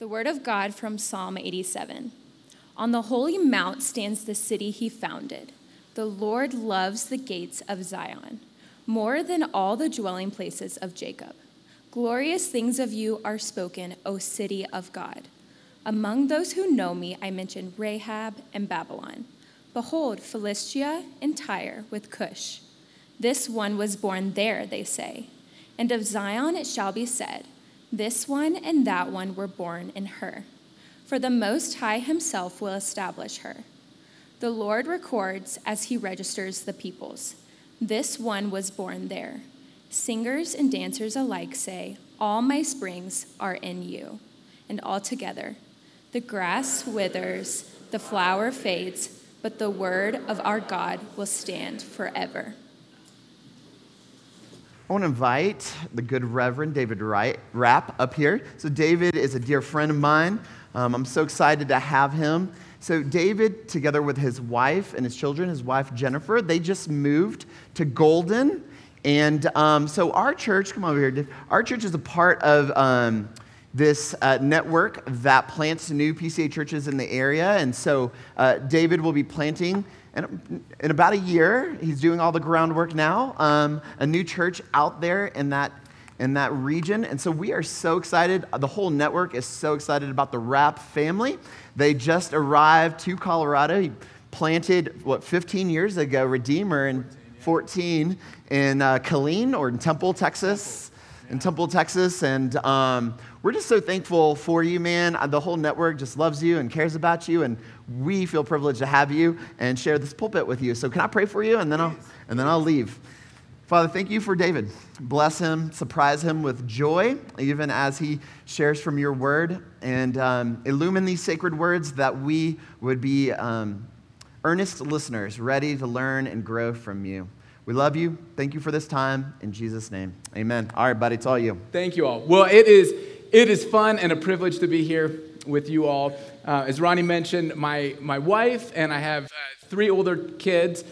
The word of God from Psalm 87. On the holy mount stands the city he founded. The Lord loves the gates of Zion more than all the dwelling places of Jacob. Glorious things of you are spoken, O city of God. Among those who know me, I mention Rahab and Babylon. Behold, Philistia and Tyre with Cush. This one was born there, they say. And of Zion it shall be said, this one and that one were born in her. For the Most High Himself will establish her. The Lord records as He registers the peoples. This one was born there. Singers and dancers alike say, All my springs are in you. And altogether, the grass withers, the flower fades, but the word of our God will stand forever. I want to invite the good Reverend David Rapp up here. So, David is a dear friend of mine. Um, I'm so excited to have him. So, David, together with his wife and his children, his wife Jennifer, they just moved to Golden. And um, so, our church, come over here. Our church is a part of um, this uh, network that plants new PCA churches in the area. And so, uh, David will be planting and in about a year, he's doing all the groundwork now, um, a new church out there in that, in that region. And so we are so excited. The whole network is so excited about the Rapp family. They just arrived to Colorado. He planted, what, 15 years ago, Redeemer in 14 in uh, Killeen or in Temple, Texas. In Temple, Texas. And um, we're just so thankful for you, man. The whole network just loves you and cares about you. And we feel privileged to have you and share this pulpit with you. So can I pray for you and then I'll and then I'll leave. Father, thank you for David. Bless him, surprise him with joy, even as he shares from your word, and um, illumine these sacred words that we would be um, earnest listeners, ready to learn and grow from you. We love you. Thank you for this time. In Jesus' name, amen. All right, buddy, it's all you. Thank you all. Well, it is, it is fun and a privilege to be here with you all. Uh, as Ronnie mentioned, my, my wife and I have uh, three older kids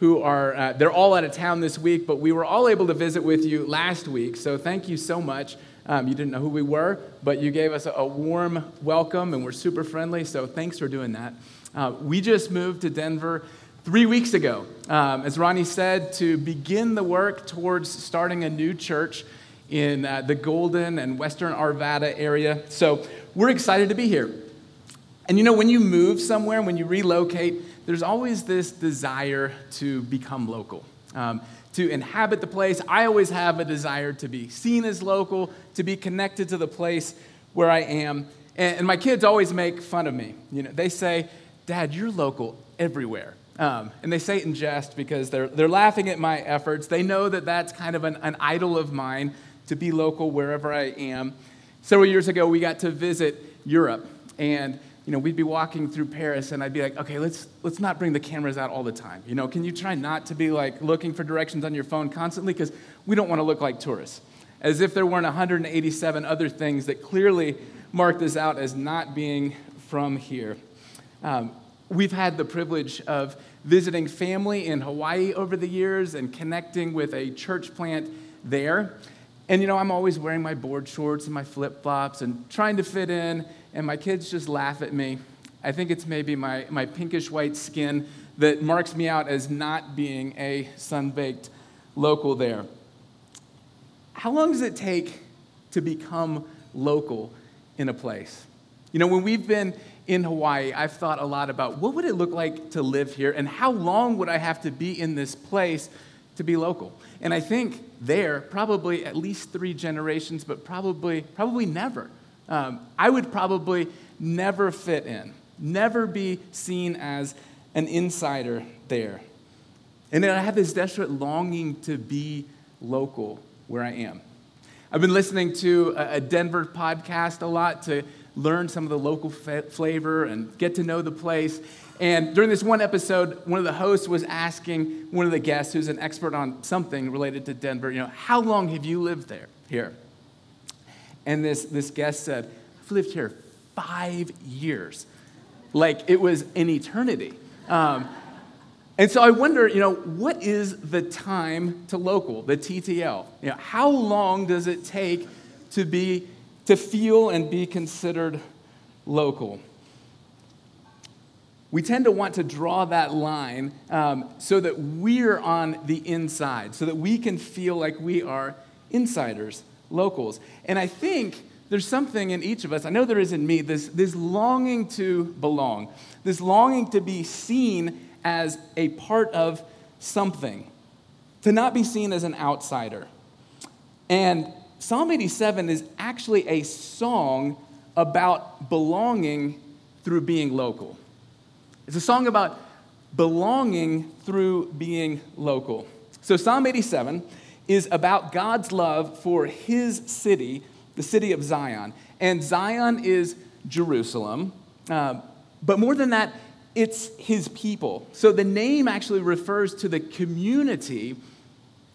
who are, uh, they're all out of town this week, but we were all able to visit with you last week. So thank you so much. Um, you didn't know who we were, but you gave us a, a, warm welcome and we're super friendly. So thanks for doing that. Uh, we just moved to Denver three weeks ago, um, as Ronnie said, to begin the work towards starting a new church in uh, the Golden and Western Arvada area. So we're excited to be here. And you know, when you move somewhere, when you relocate, there's always this desire to become local, um, to inhabit the place. I always have a desire to be seen as local, to be connected to the place where I am. And, and my kids always make fun of me. You know, they say, Dad, you're local everywhere. Um, and they say it in jest because they're, they're laughing at my efforts. They know that that's kind of an, an idol of mine to be local wherever I am. Several years ago, we got to visit Europe. And you know, we'd be walking through Paris and I'd be like, okay, let's, let's not bring the cameras out all the time. You know, can you try not to be like looking for directions on your phone constantly? Because we don't want to look like tourists. As if there weren't 187 other things that clearly mark this out as not being from here. Um, we've had the privilege of visiting family in Hawaii over the years and connecting with a church plant there. And you know, I'm always wearing my board shorts and my flip flops and trying to fit in and my kids just laugh at me. I think it's maybe my, my pinkish white skin that marks me out as not being a sun baked local there. How long does it take to become local in a place? You know, when we've been in Hawaii, I've thought a lot about what would it look like to live here and how long would I have to be in this place to be local? And I think there, probably at least three generations, but probably, probably never. Um, I would probably never fit in, never be seen as an insider there. And then I have this desperate longing to be local where I am. I've been listening to a Denver podcast a lot to learn some of the local flavor and get to know the place. And during this one episode, one of the hosts was asking one of the guests, who's an expert on something related to Denver, you know, how long have you lived there here? And this, this guest said, I've lived here five years. Like it was an eternity. Um, and so I wonder, you know, what is the time to local, the TTL? You know, how long does it take to be, to feel and be considered local. We tend to want to draw that line um, so that we're on the inside, so that we can feel like we are insiders, locals. And I think there's something in each of us, I know there is in me, this, this longing to belong, this longing to be seen as a part of something, to not be seen as an outsider. And Psalm 87 is actually a song about belonging through being local. It's a song about belonging through being local. So, Psalm 87 is about God's love for his city, the city of Zion. And Zion is Jerusalem. Uh, but more than that, it's his people. So, the name actually refers to the community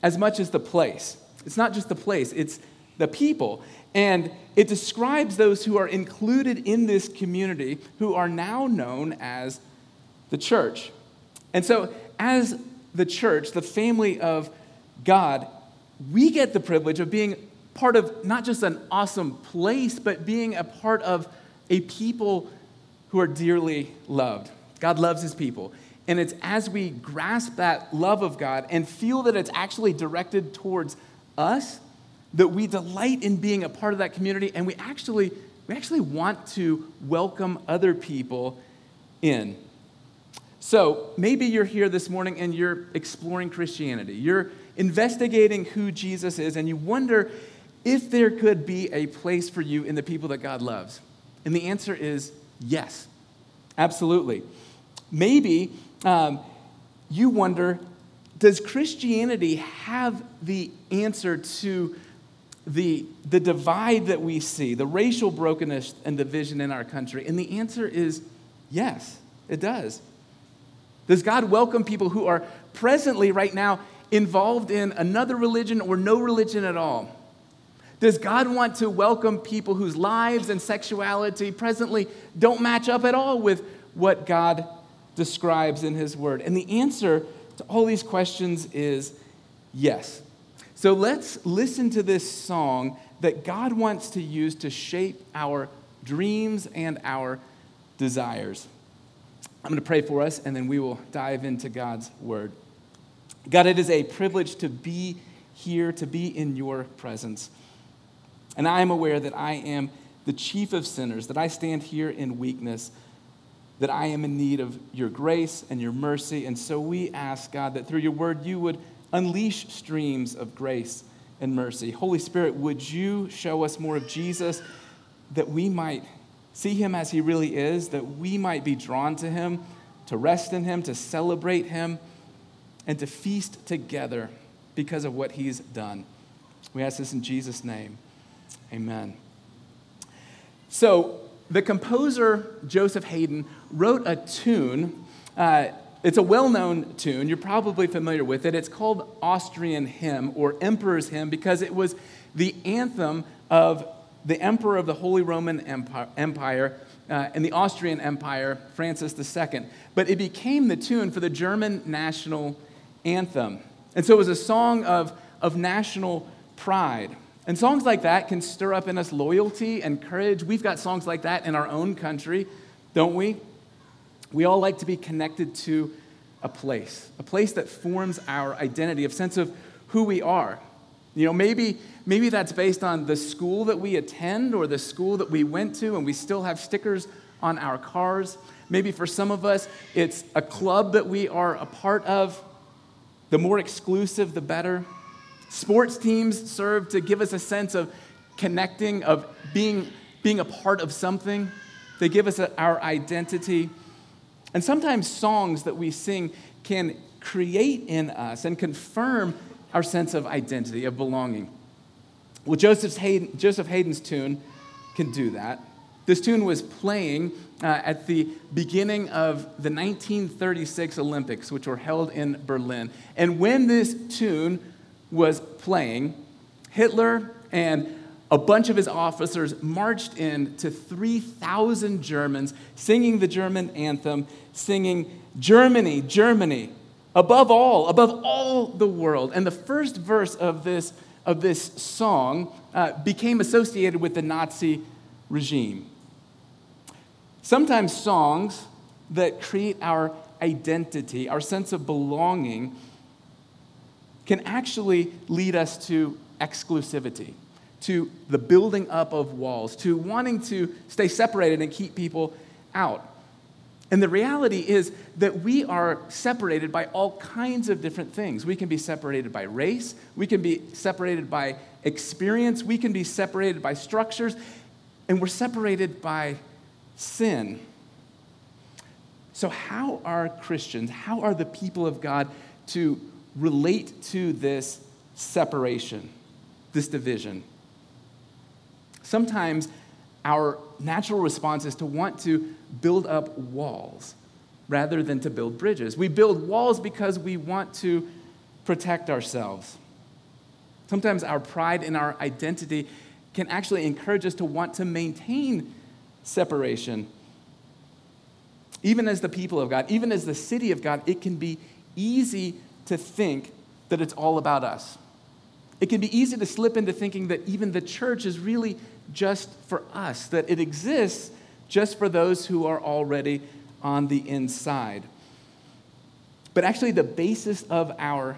as much as the place. It's not just the place, it's the people. And it describes those who are included in this community who are now known as the church. And so, as the church, the family of God, we get the privilege of being part of not just an awesome place, but being a part of a people who are dearly loved. God loves his people. And it's as we grasp that love of God and feel that it's actually directed towards us that we delight in being a part of that community and we actually we actually want to welcome other people in. So maybe you're here this morning and you're exploring Christianity. You're investigating who Jesus is, and you wonder if there could be a place for you in the people that God loves. And the answer is yes, absolutely. Maybe um, you wonder does Christianity have the answer to the, the divide that we see, the racial brokenness and division in our country? And the answer is yes, it does. Does God welcome people who are presently, right now, involved in another religion or no religion at all? Does God want to welcome people whose lives and sexuality presently don't match up at all with what God describes in His Word? And the answer to all these questions is yes. So let's listen to this song that God wants to use to shape our dreams and our desires. I'm going to pray for us, and then we will dive into God's word. God, it is a privilege to be here, to be in your presence. And I am aware that I am the chief of sinners, that I stand here in weakness, that I am in need of your grace and your mercy. And so we ask, God, that through your word you would unleash streams of grace and mercy. Holy Spirit, would you show us more of Jesus that we might see him as he really is, that we might be drawn to him, to rest in him, to celebrate him, and to feast together because of what he's done. We ask this in Jesus' name. Amen. So, the composer Joseph Haydn wrote a tune. Uh, it's a well known tune. You're probably familiar with it. It's called Austrian Hymn or Emperor's Hymn because it was the anthem of the emperor of the Holy Roman Empire uh, and the Austrian Empire, Francis II. But it became the tune for the German national anthem. And so it was a song of, of national pride. And songs like that can stir up in us loyalty and courage. We've got songs like that in our own country, don't we? We all like to be connected to a place, a place that forms our identity, a sense of who we are. You know, maybe, maybe that's based on the school that we attend or the school that we went to, and we still have stickers on our cars. Maybe for some of us, it's a club that we are a part of. The more exclusive, the better. Sports teams serve to give us a sense of connecting, of being, being a part of something. They give us a, our identity. And sometimes songs that we sing can create in us and confirm our sense of identity, of belonging. Well, Joseph, Haydn, Joseph Haydn's tune can do that. This tune was playing uh, at the beginning of the 1936 Olympics, which were held in Berlin. And when this tune was playing, Hitler and a bunch of his officers marched in to 3,000 Germans singing the German anthem, singing, Germany, Germany, above all, above all the world. And the first verse of this, of this song uh, became associated with the Nazi regime. Sometimes songs that create our identity, our sense of belonging, can actually lead us to exclusivity, to the building up of walls, to wanting to stay separated and keep people out. And the reality is that we are separated by all kinds of different things. We can be separated by race, we can be separated by experience, we can be separated by structures, and we're separated by sin. So, how are Christians, how are the people of God to relate to this separation, this division? Sometimes our natural response is to want to build up walls rather than to build bridges. We build walls because we want to protect ourselves. Sometimes our pride in our identity can actually encourage us to want to maintain separation. Even as the people of God, even as the city of God, it can be easy to think that it's all about us. It can be easy to slip into thinking that even the church is really just for us, that it exists just for those who are already on the inside. But actually, the basis of our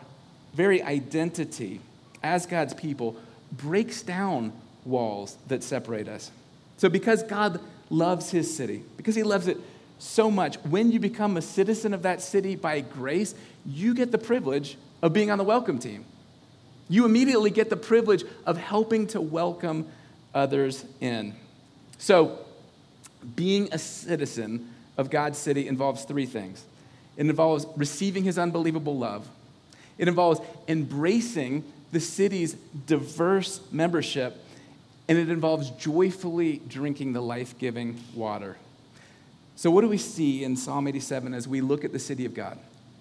very identity as God's people breaks down walls that separate us. So, because God loves his city, because he loves it so much, when you become a citizen of that city by grace, you get the privilege of being on the welcome team. You immediately get the privilege of helping to welcome others in. So, being a citizen of God's city involves three things it involves receiving his unbelievable love, it involves embracing the city's diverse membership, and it involves joyfully drinking the life giving water. So, what do we see in Psalm 87 as we look at the city of God?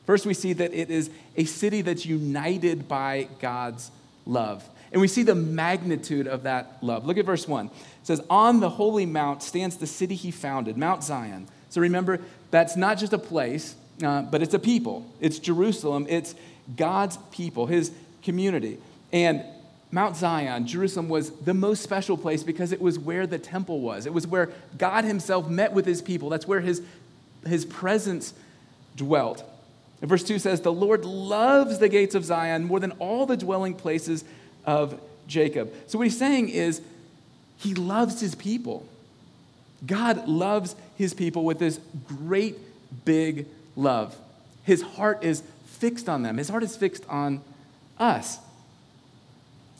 First, we see that it is a city that's united by God's love. And we see the magnitude of that love. Look at verse 1. It says, On the holy mount stands the city he founded, Mount Zion. So remember, that's not just a place, uh, but it's a people. It's Jerusalem. It's God's people, his community. And Mount Zion, Jerusalem, was the most special place because it was where the temple was. It was where God himself met with his people. That's where his, his presence dwelt. And verse 2 says, The Lord loves the gates of Zion more than all the dwelling places of Jacob. So, what he's saying is, he loves his people. God loves his people with this great big love. His heart is fixed on them, his heart is fixed on us.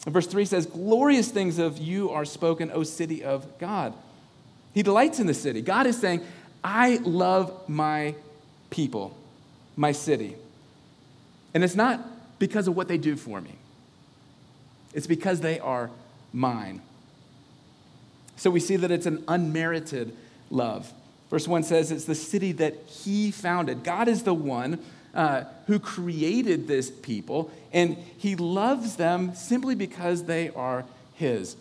verse 3 says, Glorious things of you are spoken, O city of God. He delights in the city. God is saying, I love my people, my city. And it's not because of what they do for me. It's because they are mine. So we see that it's an unmerited love. Verse 1 says it's the city that he founded. God is the one uh, who created this people, and he loves them simply because they are his.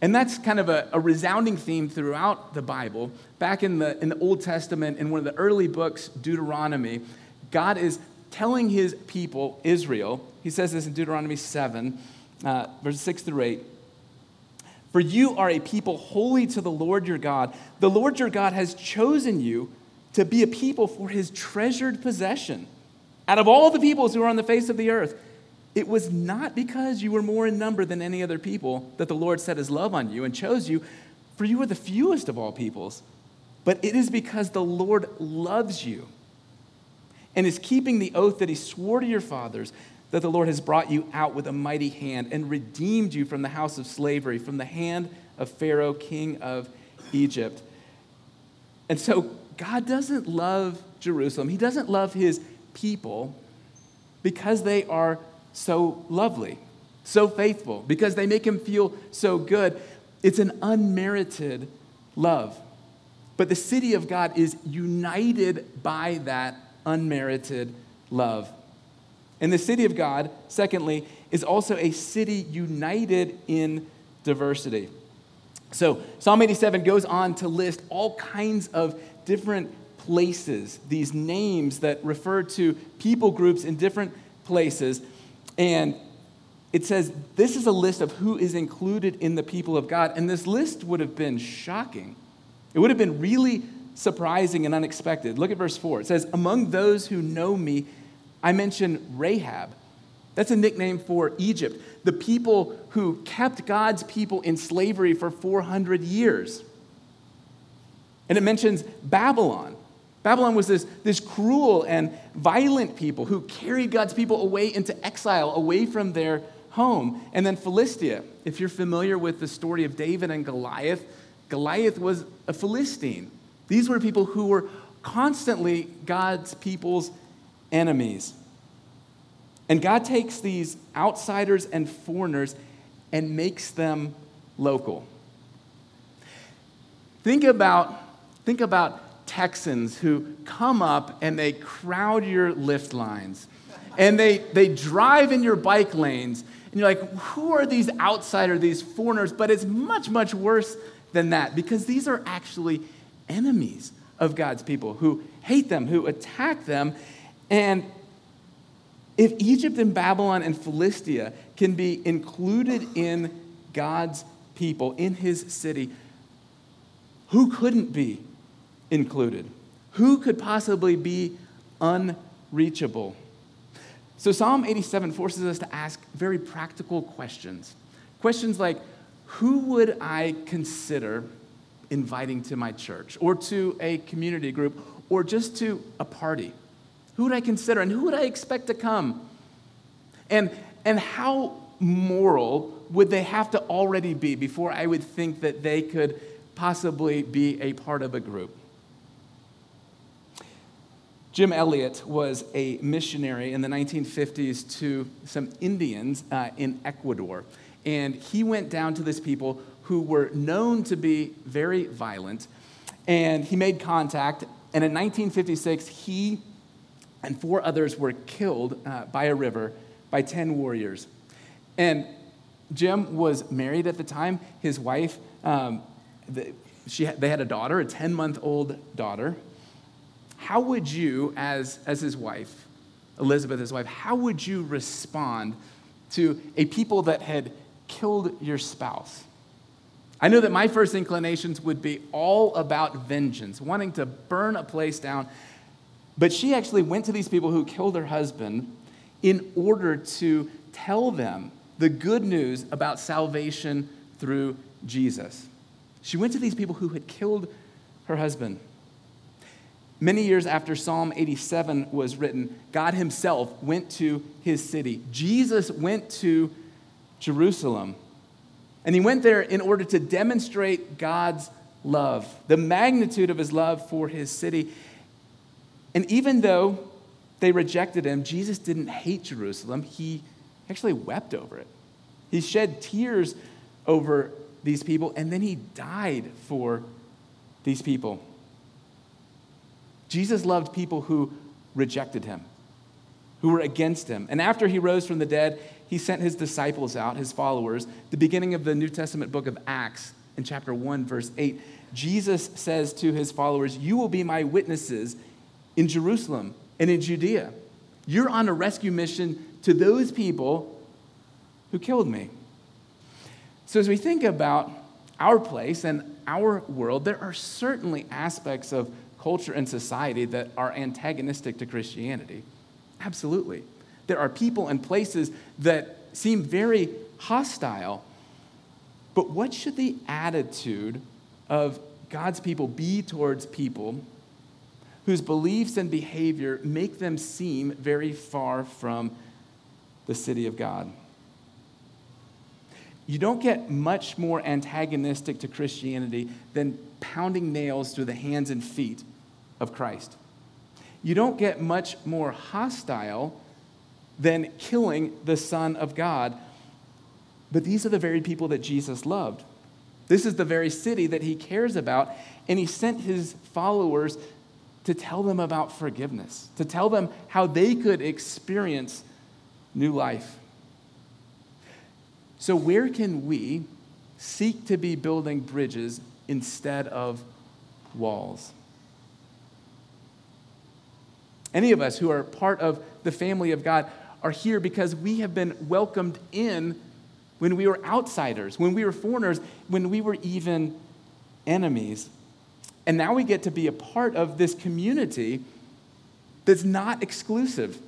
And that's kind of a, a, resounding theme throughout the Bible. Back in the, in the Old Testament, in one of the early books, Deuteronomy, God is telling his people, Israel, he says this in Deuteronomy 7, uh, verses 6 through 8. For you are a people holy to the Lord your God. The Lord your God has chosen you to be a people for his treasured possession. Out of all the peoples who are on the face of the earth, it was not because you were more in number than any other people that the Lord set his love on you and chose you, for you are the fewest of all peoples. But it is because the Lord loves you and is keeping the oath that he swore to your fathers that the Lord has brought you out with a mighty hand and redeemed you from the house of slavery, from the hand of Pharaoh, king of Egypt. And so God doesn't love Jerusalem, He doesn't love His people because they are so lovely, so faithful, because they make Him feel so good. It's an unmerited love. But the city of God is united by that unmerited love. And the city of God, secondly, is also a city united in diversity. So, Psalm 87 goes on to list all kinds of different places, these names that refer to people groups in different places. And it says this is a list of who is included in the people of God. And this list would have been shocking. It would have been really surprising and unexpected. Look at verse 4. It says, Among those who know me, I mention Rahab. That's a nickname for Egypt, the people who kept God's people in slavery for 400 years. And it mentions Babylon. Babylon was this, this cruel and violent people who carried God's people away into exile, away from their home. And then Philistia. If you're familiar with the story of David and Goliath, Goliath was a Philistine. These were people who were constantly God's people's enemies. And God takes these outsiders and foreigners and makes them local. Think about, think about Texans who come up and they crowd your lift lines and they, they drive in your bike lanes. And you're like, who are these outsiders, these foreigners? But it's much, much worse than that because these are actually enemies of God's people who hate them, who attack them. And if Egypt and Babylon and Philistia can be included in God's people, in his city, who couldn't be included? Who could possibly be unreachable? So, Psalm 87 forces us to ask very practical questions. Questions like Who would I consider inviting to my church or to a community group or just to a party? Who would I consider and who would I expect to come? And, and how moral would they have to already be before I would think that they could possibly be a part of a group? Jim Elliot was a missionary in the 1950s to some Indians uh, in Ecuador. And he went down to these people who were known to be very violent. And he made contact. And in 1956, he and four others were killed uh, by a river by 10 warriors. And Jim was married at the time. His wife, um, the, she, they had a daughter, a 10 month old daughter. How would you, as, as his wife, Elizabeth, his wife, how would you respond to a people that had killed your spouse? I know that my first inclinations would be all about vengeance, wanting to burn a place down but she actually went to these people who killed her husband in order to tell them the good news about salvation through Jesus. She went to these people who had killed her husband. Many years after Psalm 87 was written, God Himself went to His city. Jesus went to Jerusalem. And He went there in order to demonstrate God's love, the magnitude of His love for His city. And even though they rejected him, Jesus didn't hate Jerusalem. He actually wept over it. He shed tears over these people, and then he died for these people. Jesus loved people who rejected him, who were against him. And after he rose from the dead, he sent his disciples out, his followers. The beginning of the New Testament book of Acts, in chapter 1, verse 8, Jesus says to his followers, You will be my witnesses in Jerusalem and in Judea. You're on a rescue mission to those people who killed me. So, as we think about our place and our world, there are certainly aspects of culture and society that are antagonistic to Christianity. Absolutely. There are people and places that seem very hostile. But what should the attitude of God's people be towards people whose beliefs and behavior make them seem very far from the city of God. You don't get much more antagonistic to Christianity than pounding nails through the hands and feet of Christ. You don't get much more hostile than killing the Son of God. But these are the very people that Jesus loved. This is the very city that he cares about, and he sent his followers to tell them about forgiveness, to tell them how they could experience new life. So, where can we seek to be building bridges instead of walls? Any of us who are part of the family of God are here because we have been welcomed in when we were outsiders, when we were foreigners, when we were even enemies. And now we get to be a part of this community that's not exclusive,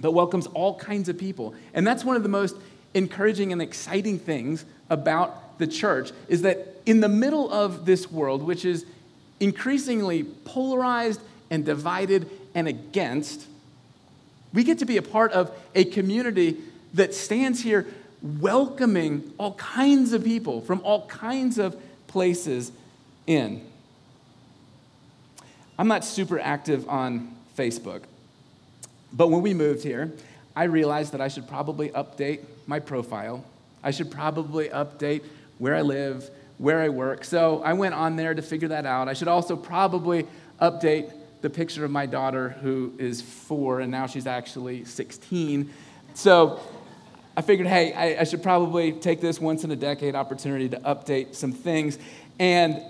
that welcomes all kinds of people. And that's one of the most encouraging and exciting things about the church is that in the middle of this world, which is increasingly polarized and divided and against, we get to be a part of a community that stands here welcoming all kinds of people from all kinds of places in. I'm not super active on Facebook, but when we moved here, I realized that I should probably update my profile. I should probably update where I live, where I work. So I went on there to figure that out. I should also probably update the picture of my daughter who is four and now she's actually 16. So I figured, hey, I, I, should probably take this once in a decade opportunity to update some things. And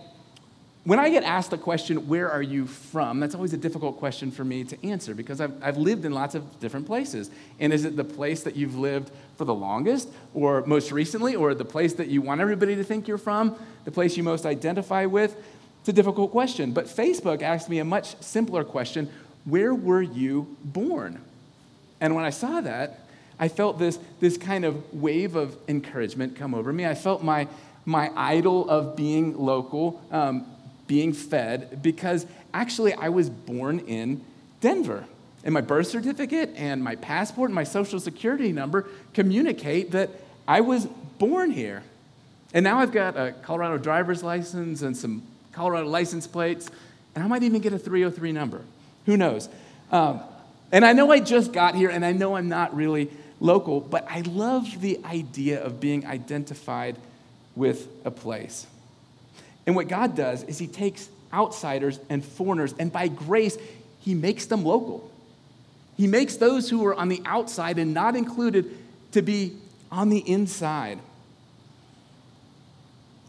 when I get asked the question, where are you from? That's always a difficult question for me to answer because I've, I've lived in lots of different places. And is it the place that you've lived for the longest or most recently, or the place that you want everybody to think you're from, the place you most identify with? It's a difficult question. But Facebook asked me a much simpler question Where were you born? And when I saw that, I felt this, this kind of wave of encouragement come over me. I felt my, my idol of being local um, being fed because actually I was born in Denver. And my birth certificate and my passport and my social security number communicate that I was born here. And now I've got a Colorado driver's license and some Colorado license plates, and I might even get a 303 number. Who knows? Um, and I know I just got here, and I know I'm not really local, but I love the idea of being identified with a place. And what God does is He takes outsiders and foreigners, and by grace, He makes them local. He makes those who are on the outside and not included to be on the inside.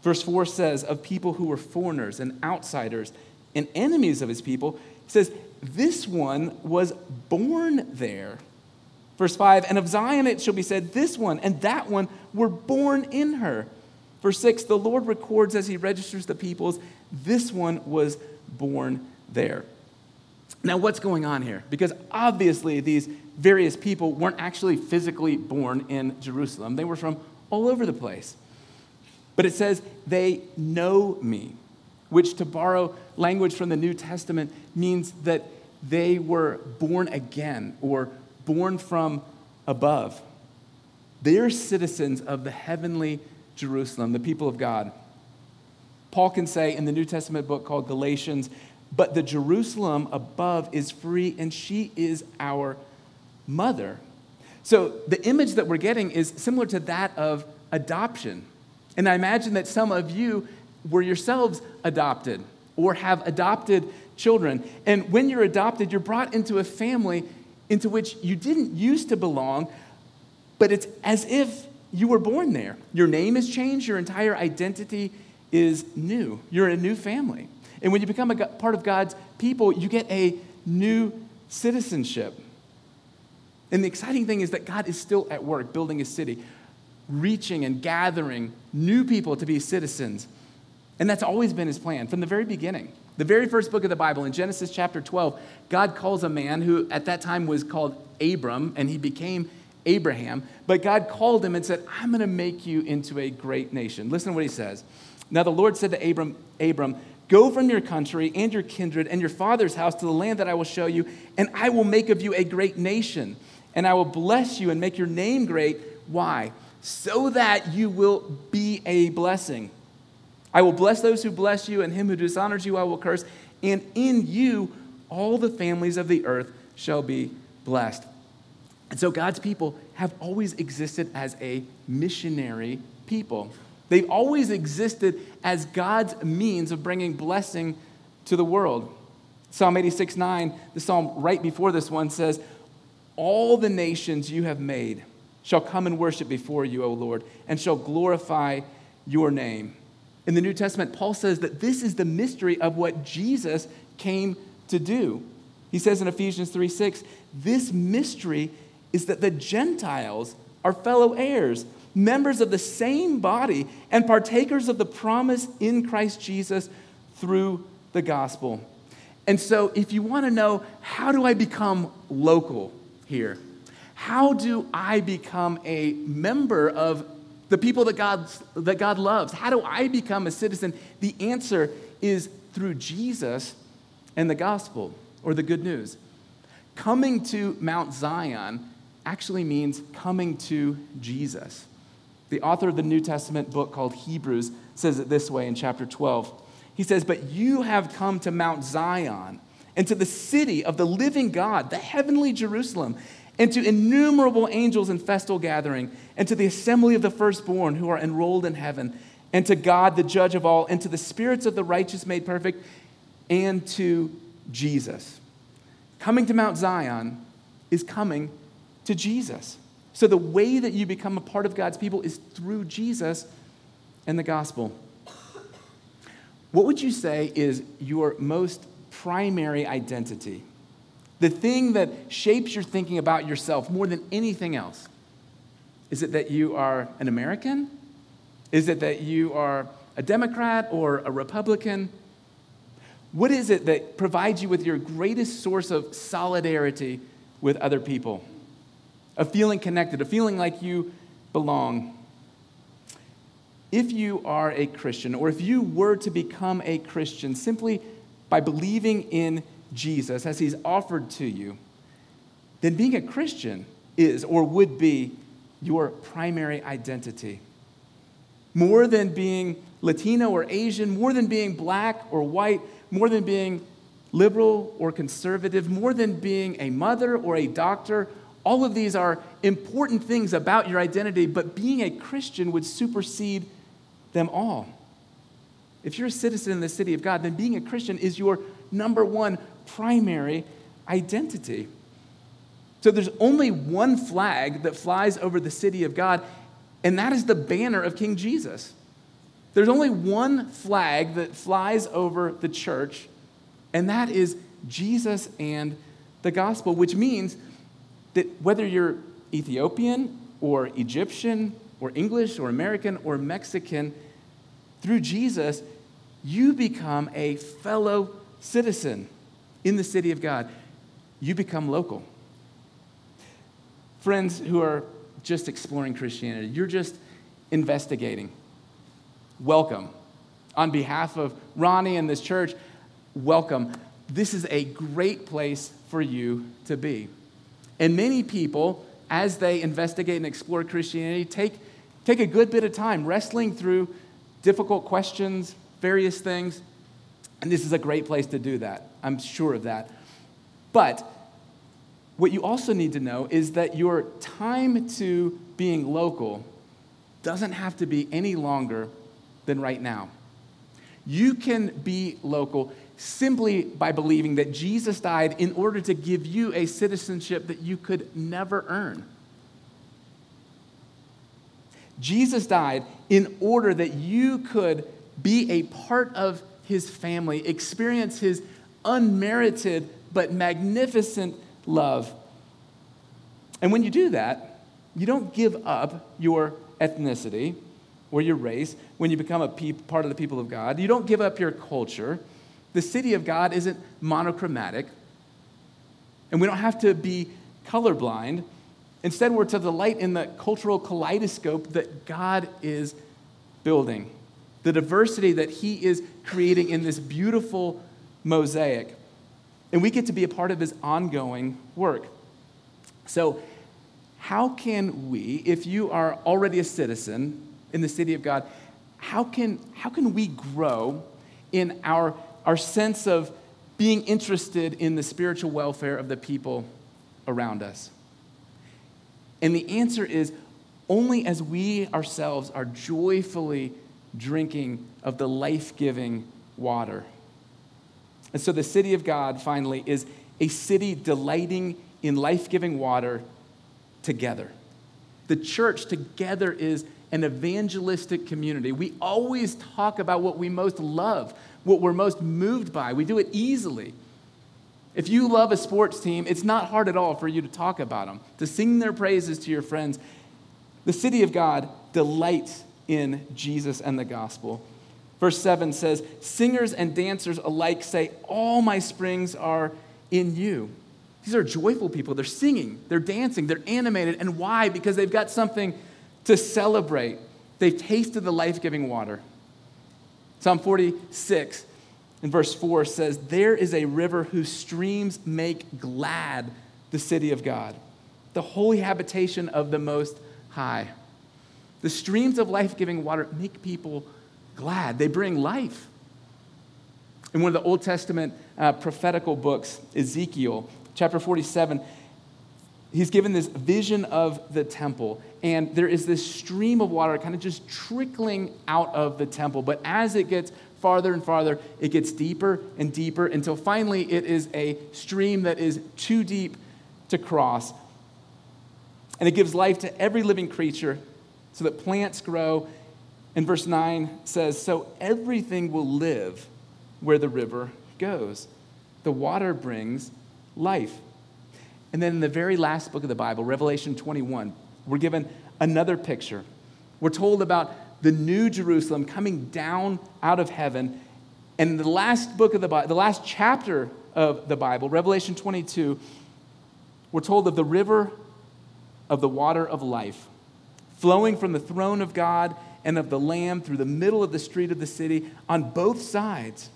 Verse 4 says, of people who were foreigners and outsiders and enemies of his people, he says, this one was born there. Verse 5, and of Zion it shall be said, this one and that one were born in her. Verse 6 the Lord records as he registers the peoples, this one was born there. Now, what's going on here? Because obviously, these various people weren't actually physically born in Jerusalem, they were from all over the place. But it says, they know me, which, to borrow language from the New Testament, means that they were born again or born from above. They're citizens of the heavenly Jerusalem, the people of God. Paul can say in the New Testament book called Galatians, but the Jerusalem above is free and she is our mother. So the image that we're getting is similar to that of adoption. And I imagine that some of you were yourselves adopted or have adopted children. And when you're adopted, you're brought into a family into which you didn't used to belong, but it's as if you were born there. Your name has changed, your entire identity is new. You're in a new family. And when you become a part of God's people, you get a new citizenship. And the exciting thing is that God is still at work building a city, reaching and gathering new people to be citizens. And that's always been his plan from the very beginning. The very first book of the Bible, in Genesis chapter 12, God calls a man who at that time was called Abram, and he became Abraham, but God called him and said, I'm going to make you into a great nation. Listen to what he says. Now the Lord said to Abram, Abram, Go from your country and your kindred and your father's house to the land that I will show you, and I will make of you a great nation. And I will bless you and make your name great. Why? So that you will be a blessing. I will bless those who bless you, and him who dishonors you I will curse. And in you all the families of the earth shall be blessed. And so God's people have always existed as a missionary people. They've always existed as God's means of bringing blessing to the world. Psalm 86 9, the psalm right before this one says, All the nations you have made shall come and worship before you, O Lord, and shall glorify your name. In the New Testament, Paul says that this is the mystery of what Jesus came to do. He says in Ephesians 3 6, this mystery is that the Gentiles are fellow heirs, members of the same body, and partakers of the promise in Christ Jesus through the gospel. And so, if you want to know how do I become local here? How do I become a member of the people that God, that God loves? How do I become a citizen? The answer is through Jesus and the gospel or the good news. Coming to Mount Zion actually means coming to Jesus. The author of the New Testament book called Hebrews says it this way in chapter 12. He says, But you have come to Mount Zion and to the city of the living God, the heavenly Jerusalem, and to innumerable angels in festal gathering, and to the assembly of the firstborn who are enrolled in heaven, and to God, the judge of all, and to the spirits of the righteous made perfect, and to Jesus. Coming to Mount Zion is coming to Jesus. So the way that you become a part of God's people is through Jesus and the gospel. What would you say is your most primary identity? The thing that shapes your thinking about yourself more than anything else? Is it that you are an American? Is it that you are a Democrat or a Republican? What is it that provides you with your greatest source of solidarity with other people? Of feeling connected, of feeling like you belong. If you are a Christian, or if you were to become a Christian simply by believing in Jesus as he's offered to you, then being a Christian is or would be your primary identity. More than being Latino or Asian, more than being black or white, more than being liberal or conservative, more than being a mother or a doctor all of these are important things about your identity, but being a Christian would supersede them all. If you're a citizen in the city of God, then being a Christian is your number one primary identity. So there's only one flag that flies over the city of God, and that is the banner of King Jesus. There's only one flag that flies over the church, and that is Jesus and the gospel, which means that whether you're Ethiopian or Egyptian or English or American or Mexican, through Jesus, you become a fellow citizen in the city of God. You become local. Friends who are just exploring Christianity, you're just investigating. Welcome. On behalf of Ronnie and this church, welcome. This is a great place for you to be. And many people, as they investigate and explore Christianity, take, take a good bit of time wrestling through difficult questions, various things. And this is a great place to do that. I'm sure of that. But what you also need to know is that your time to being local doesn't have to be any longer than right now. You can be local simply by believing that Jesus died in order to give you a citizenship that you could never earn. Jesus died in order that you could be a part of his family, experience his unmerited but magnificent love. And when you do that, you don't give up your ethnicity or your race when you become a pe- part of the people of God. You don't give up your culture the city of God isn't monochromatic, and we don't have to be colorblind. Instead, we're to delight in the cultural kaleidoscope that God is building, the diversity that He is creating in this beautiful mosaic. And we get to be a part of His ongoing work. So, how can we, if you are already a citizen in the city of God, how can, how can we grow in our our sense of being interested in the spiritual welfare of the people around us? And the answer is only as we ourselves are joyfully drinking of the life giving water. And so the city of God, finally, is a city delighting in life giving water together. The church together is an evangelistic community. We always talk about what we most love, what we're most moved by. We do it easily. If you love a sports team, it's not hard at all for you to talk about them, to sing their praises to your friends. The city of God delights in Jesus and the gospel. Verse 7 says, Singers and dancers alike say, All my springs are in you. These are joyful people. They're singing, they're dancing, they're animated. And why? Because they've got something to celebrate. They've tasted the life giving water. Psalm 46 in verse 4 says, There is a river whose streams make glad the city of God, the holy habitation of the Most High. The streams of life giving water make people glad, they bring life. In one of the Old Testament uh, prophetical books, Ezekiel, chapter 47, he's given this vision of the temple, and there is this stream of water kind of just trickling out of the temple. But as it gets farther and farther, it gets deeper and deeper until finally it is a stream that is too deep to cross. And it gives life to every living creature so that plants grow. And verse 9 says, So everything will live where the river goes. The water brings life. And then in the very last book of the Bible, Revelation 21, we're given another picture. We're told about the new Jerusalem coming down out of heaven. And the last book of the Bible, the last chapter of the Bible, Revelation 22, we're told of the river of the water of life flowing from the throne of God and of the Lamb through the middle of the street of the city on both sides.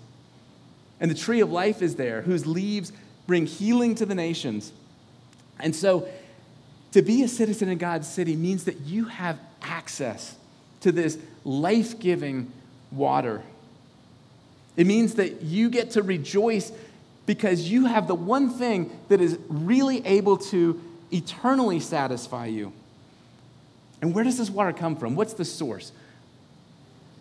And the tree of life is there, whose leaves bring healing to the nations. And so, to be a citizen in God's city means that you have access to this life giving water. It means that you get to rejoice because you have the one thing that is really able to eternally satisfy you. And where does this water come from? What's the source?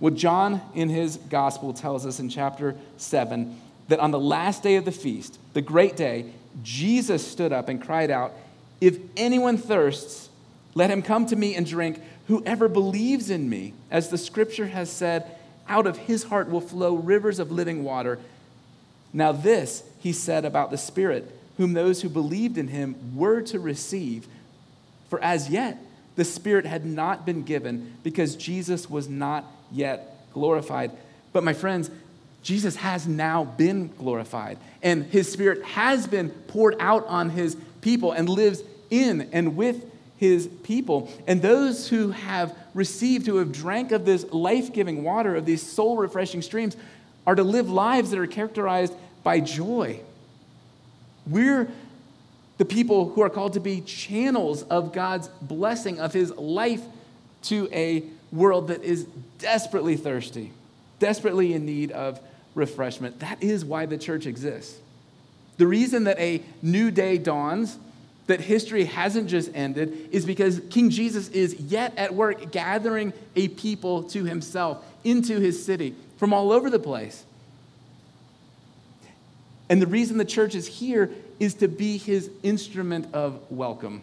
Well, John in his gospel tells us in chapter 7 that on the last day of the feast, the great day, Jesus stood up and cried out, If anyone thirsts, let him come to me and drink. Whoever believes in me, as the scripture has said, out of his heart will flow rivers of living water. Now, this he said about the Spirit, whom those who believed in him were to receive. For as yet, the Spirit had not been given because Jesus was not yet glorified. But, my friends, Jesus has now been glorified, and his Spirit has been poured out on his people and lives in and with his people. And those who have received, who have drank of this life giving water, of these soul refreshing streams, are to live lives that are characterized by joy. We're the people who are called to be channels of God's blessing, of His life to a world that is desperately thirsty, desperately in need of refreshment. That is why the church exists. The reason that a new day dawns, that history hasn't just ended, is because King Jesus is yet at work gathering a people to himself into his city from all over the place. And the reason the church is here is to be his instrument of welcome.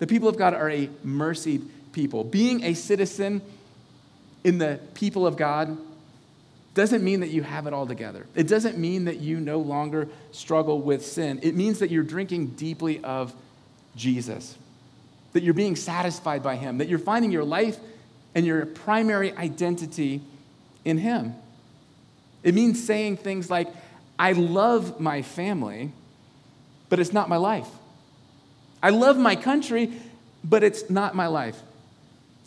The people of God are a mercied people. Being a citizen in the people of God doesn't mean that you have it all together. It doesn't mean that you no longer struggle with sin. It means that you're drinking deeply of Jesus, that you're being satisfied by Him, that you're finding your life and your primary identity in Him. It means saying things like, I love my family, but it's not my life. I love my country, but it's not my life.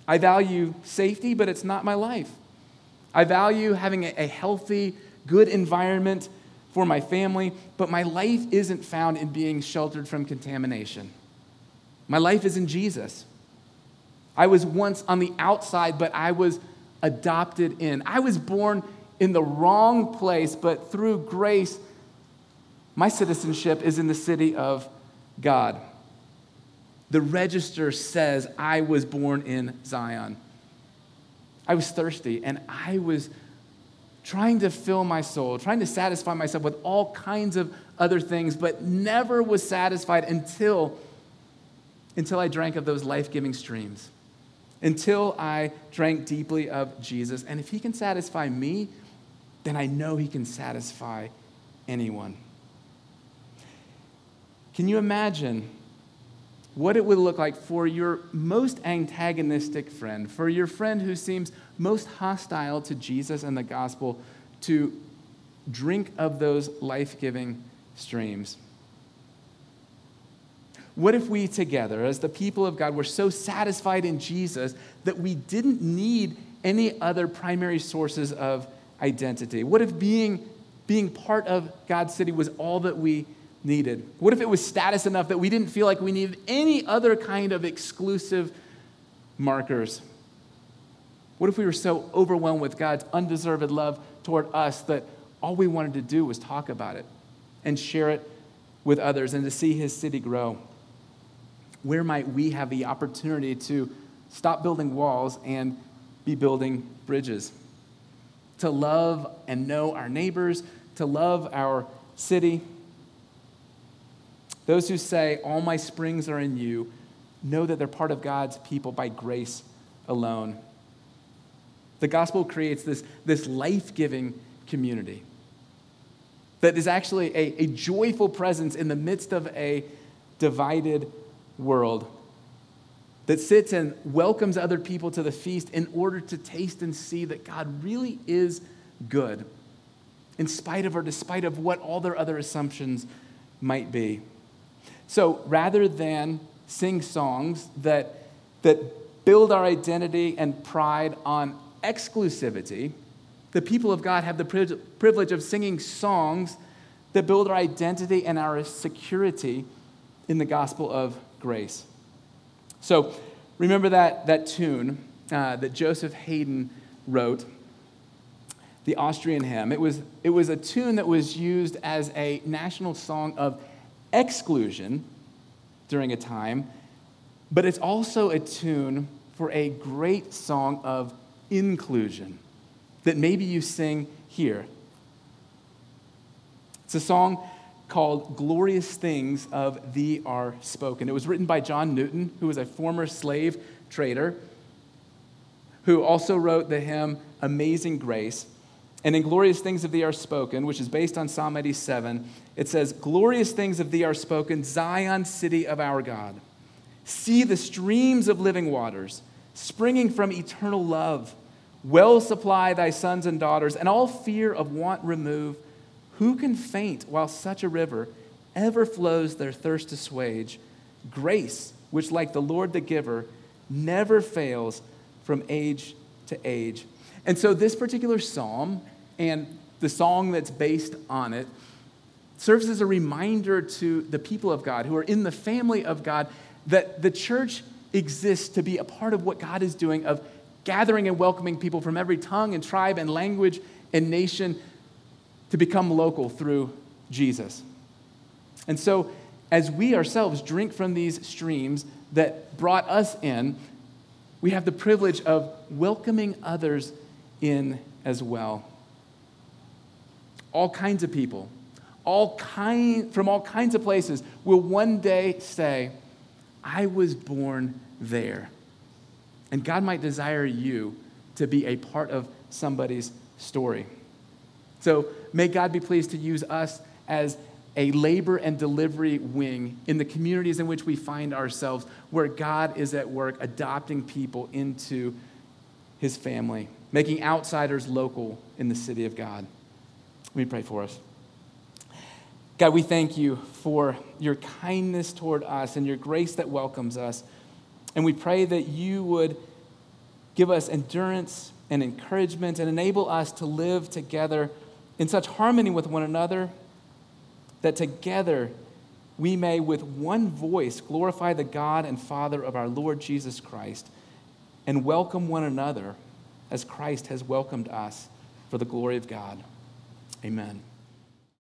I value safety, but it's not my life. I value having a healthy, good environment for my family, but my life isn't found in being sheltered from contamination. My life is in Jesus. I was once on the outside, but I was adopted in. I was born in the wrong place, but through grace, my citizenship is in the city of God. The register says I was born in Zion. I was thirsty and I was trying to fill my soul, trying to satisfy myself with all kinds of other things, but never was satisfied until, until I drank of those life giving streams, until I drank deeply of Jesus. And if He can satisfy me, then I know He can satisfy anyone. Can you imagine what it would look like for your most antagonistic friend, for your friend who seems most hostile to Jesus and the gospel, to drink of those life giving streams? What if we together, as the people of God, were so satisfied in Jesus that we didn't need any other primary sources of identity? What if being, being part of God's city was all that we needed? What if it was status enough that we didn't feel like we needed any other kind of exclusive markers? What if we were so overwhelmed with God's undeserved love toward us that all we wanted to do was talk about it and share it with others and to see his city grow? Where might we have the opportunity to stop building walls and be building bridges? To love and know our neighbors, to love our city, those who say, All my springs are in you, know that they're part of God's people by grace alone. The gospel creates this, this life giving community that is actually a, a joyful presence in the midst of a divided world that sits and welcomes other people to the feast in order to taste and see that God really is good, in spite of or despite of what all their other assumptions might be. So rather than sing songs that, that build our identity and pride on exclusivity, the people of God have the privilege of singing songs that build our identity and our security in the gospel of grace. So remember that, that tune uh, that Joseph Haydn wrote, the Austrian hymn. It was, it was a tune that was used as a national song of exclusion during a time, but it's also a tune for a great song of inclusion that maybe you sing here. It's a song called Glorious Things of Thee Are Spoken. It was written by John Newton, who was a former slave trader, who also wrote the hymn Amazing Grace. And in Glorious Things of Thee Are Spoken, which is based on Psalm 87, it says, Glorious things of Thee are spoken, Zion, city of our God. See the streams of living waters springing from eternal love. Well supply thy sons and daughters, and all fear of want remove. Who can faint while such a river ever flows their thirst to assuage? Grace, which like the Lord the giver, never fails from age to age. And so, this particular psalm and the song that's based on it serves as a reminder to the people of God who are in the family of God that the church exists to be a part of what God is doing of gathering and welcoming people from every tongue and tribe and language and nation to become local through Jesus. And so, as we ourselves drink from these streams that brought us in, we have the privilege of welcoming others in as well all kinds of people, all kind, from all kinds of places, will one day say, I was born there. And God might desire you to be a part of somebody's story. So may God be pleased to use us as a labor and delivery wing in the communities in which we find ourselves, where God is at work adopting people into his family, making outsiders local in the city of God. Let me pray for us. God, we thank you for your kindness toward us and your grace that welcomes us. And we pray that you would give us endurance and encouragement and enable us to live together in such harmony with one another that together we may, with one voice, glorify the God and Father of our Lord Jesus Christ and welcome one another as Christ has welcomed us for the glory of God. Amen.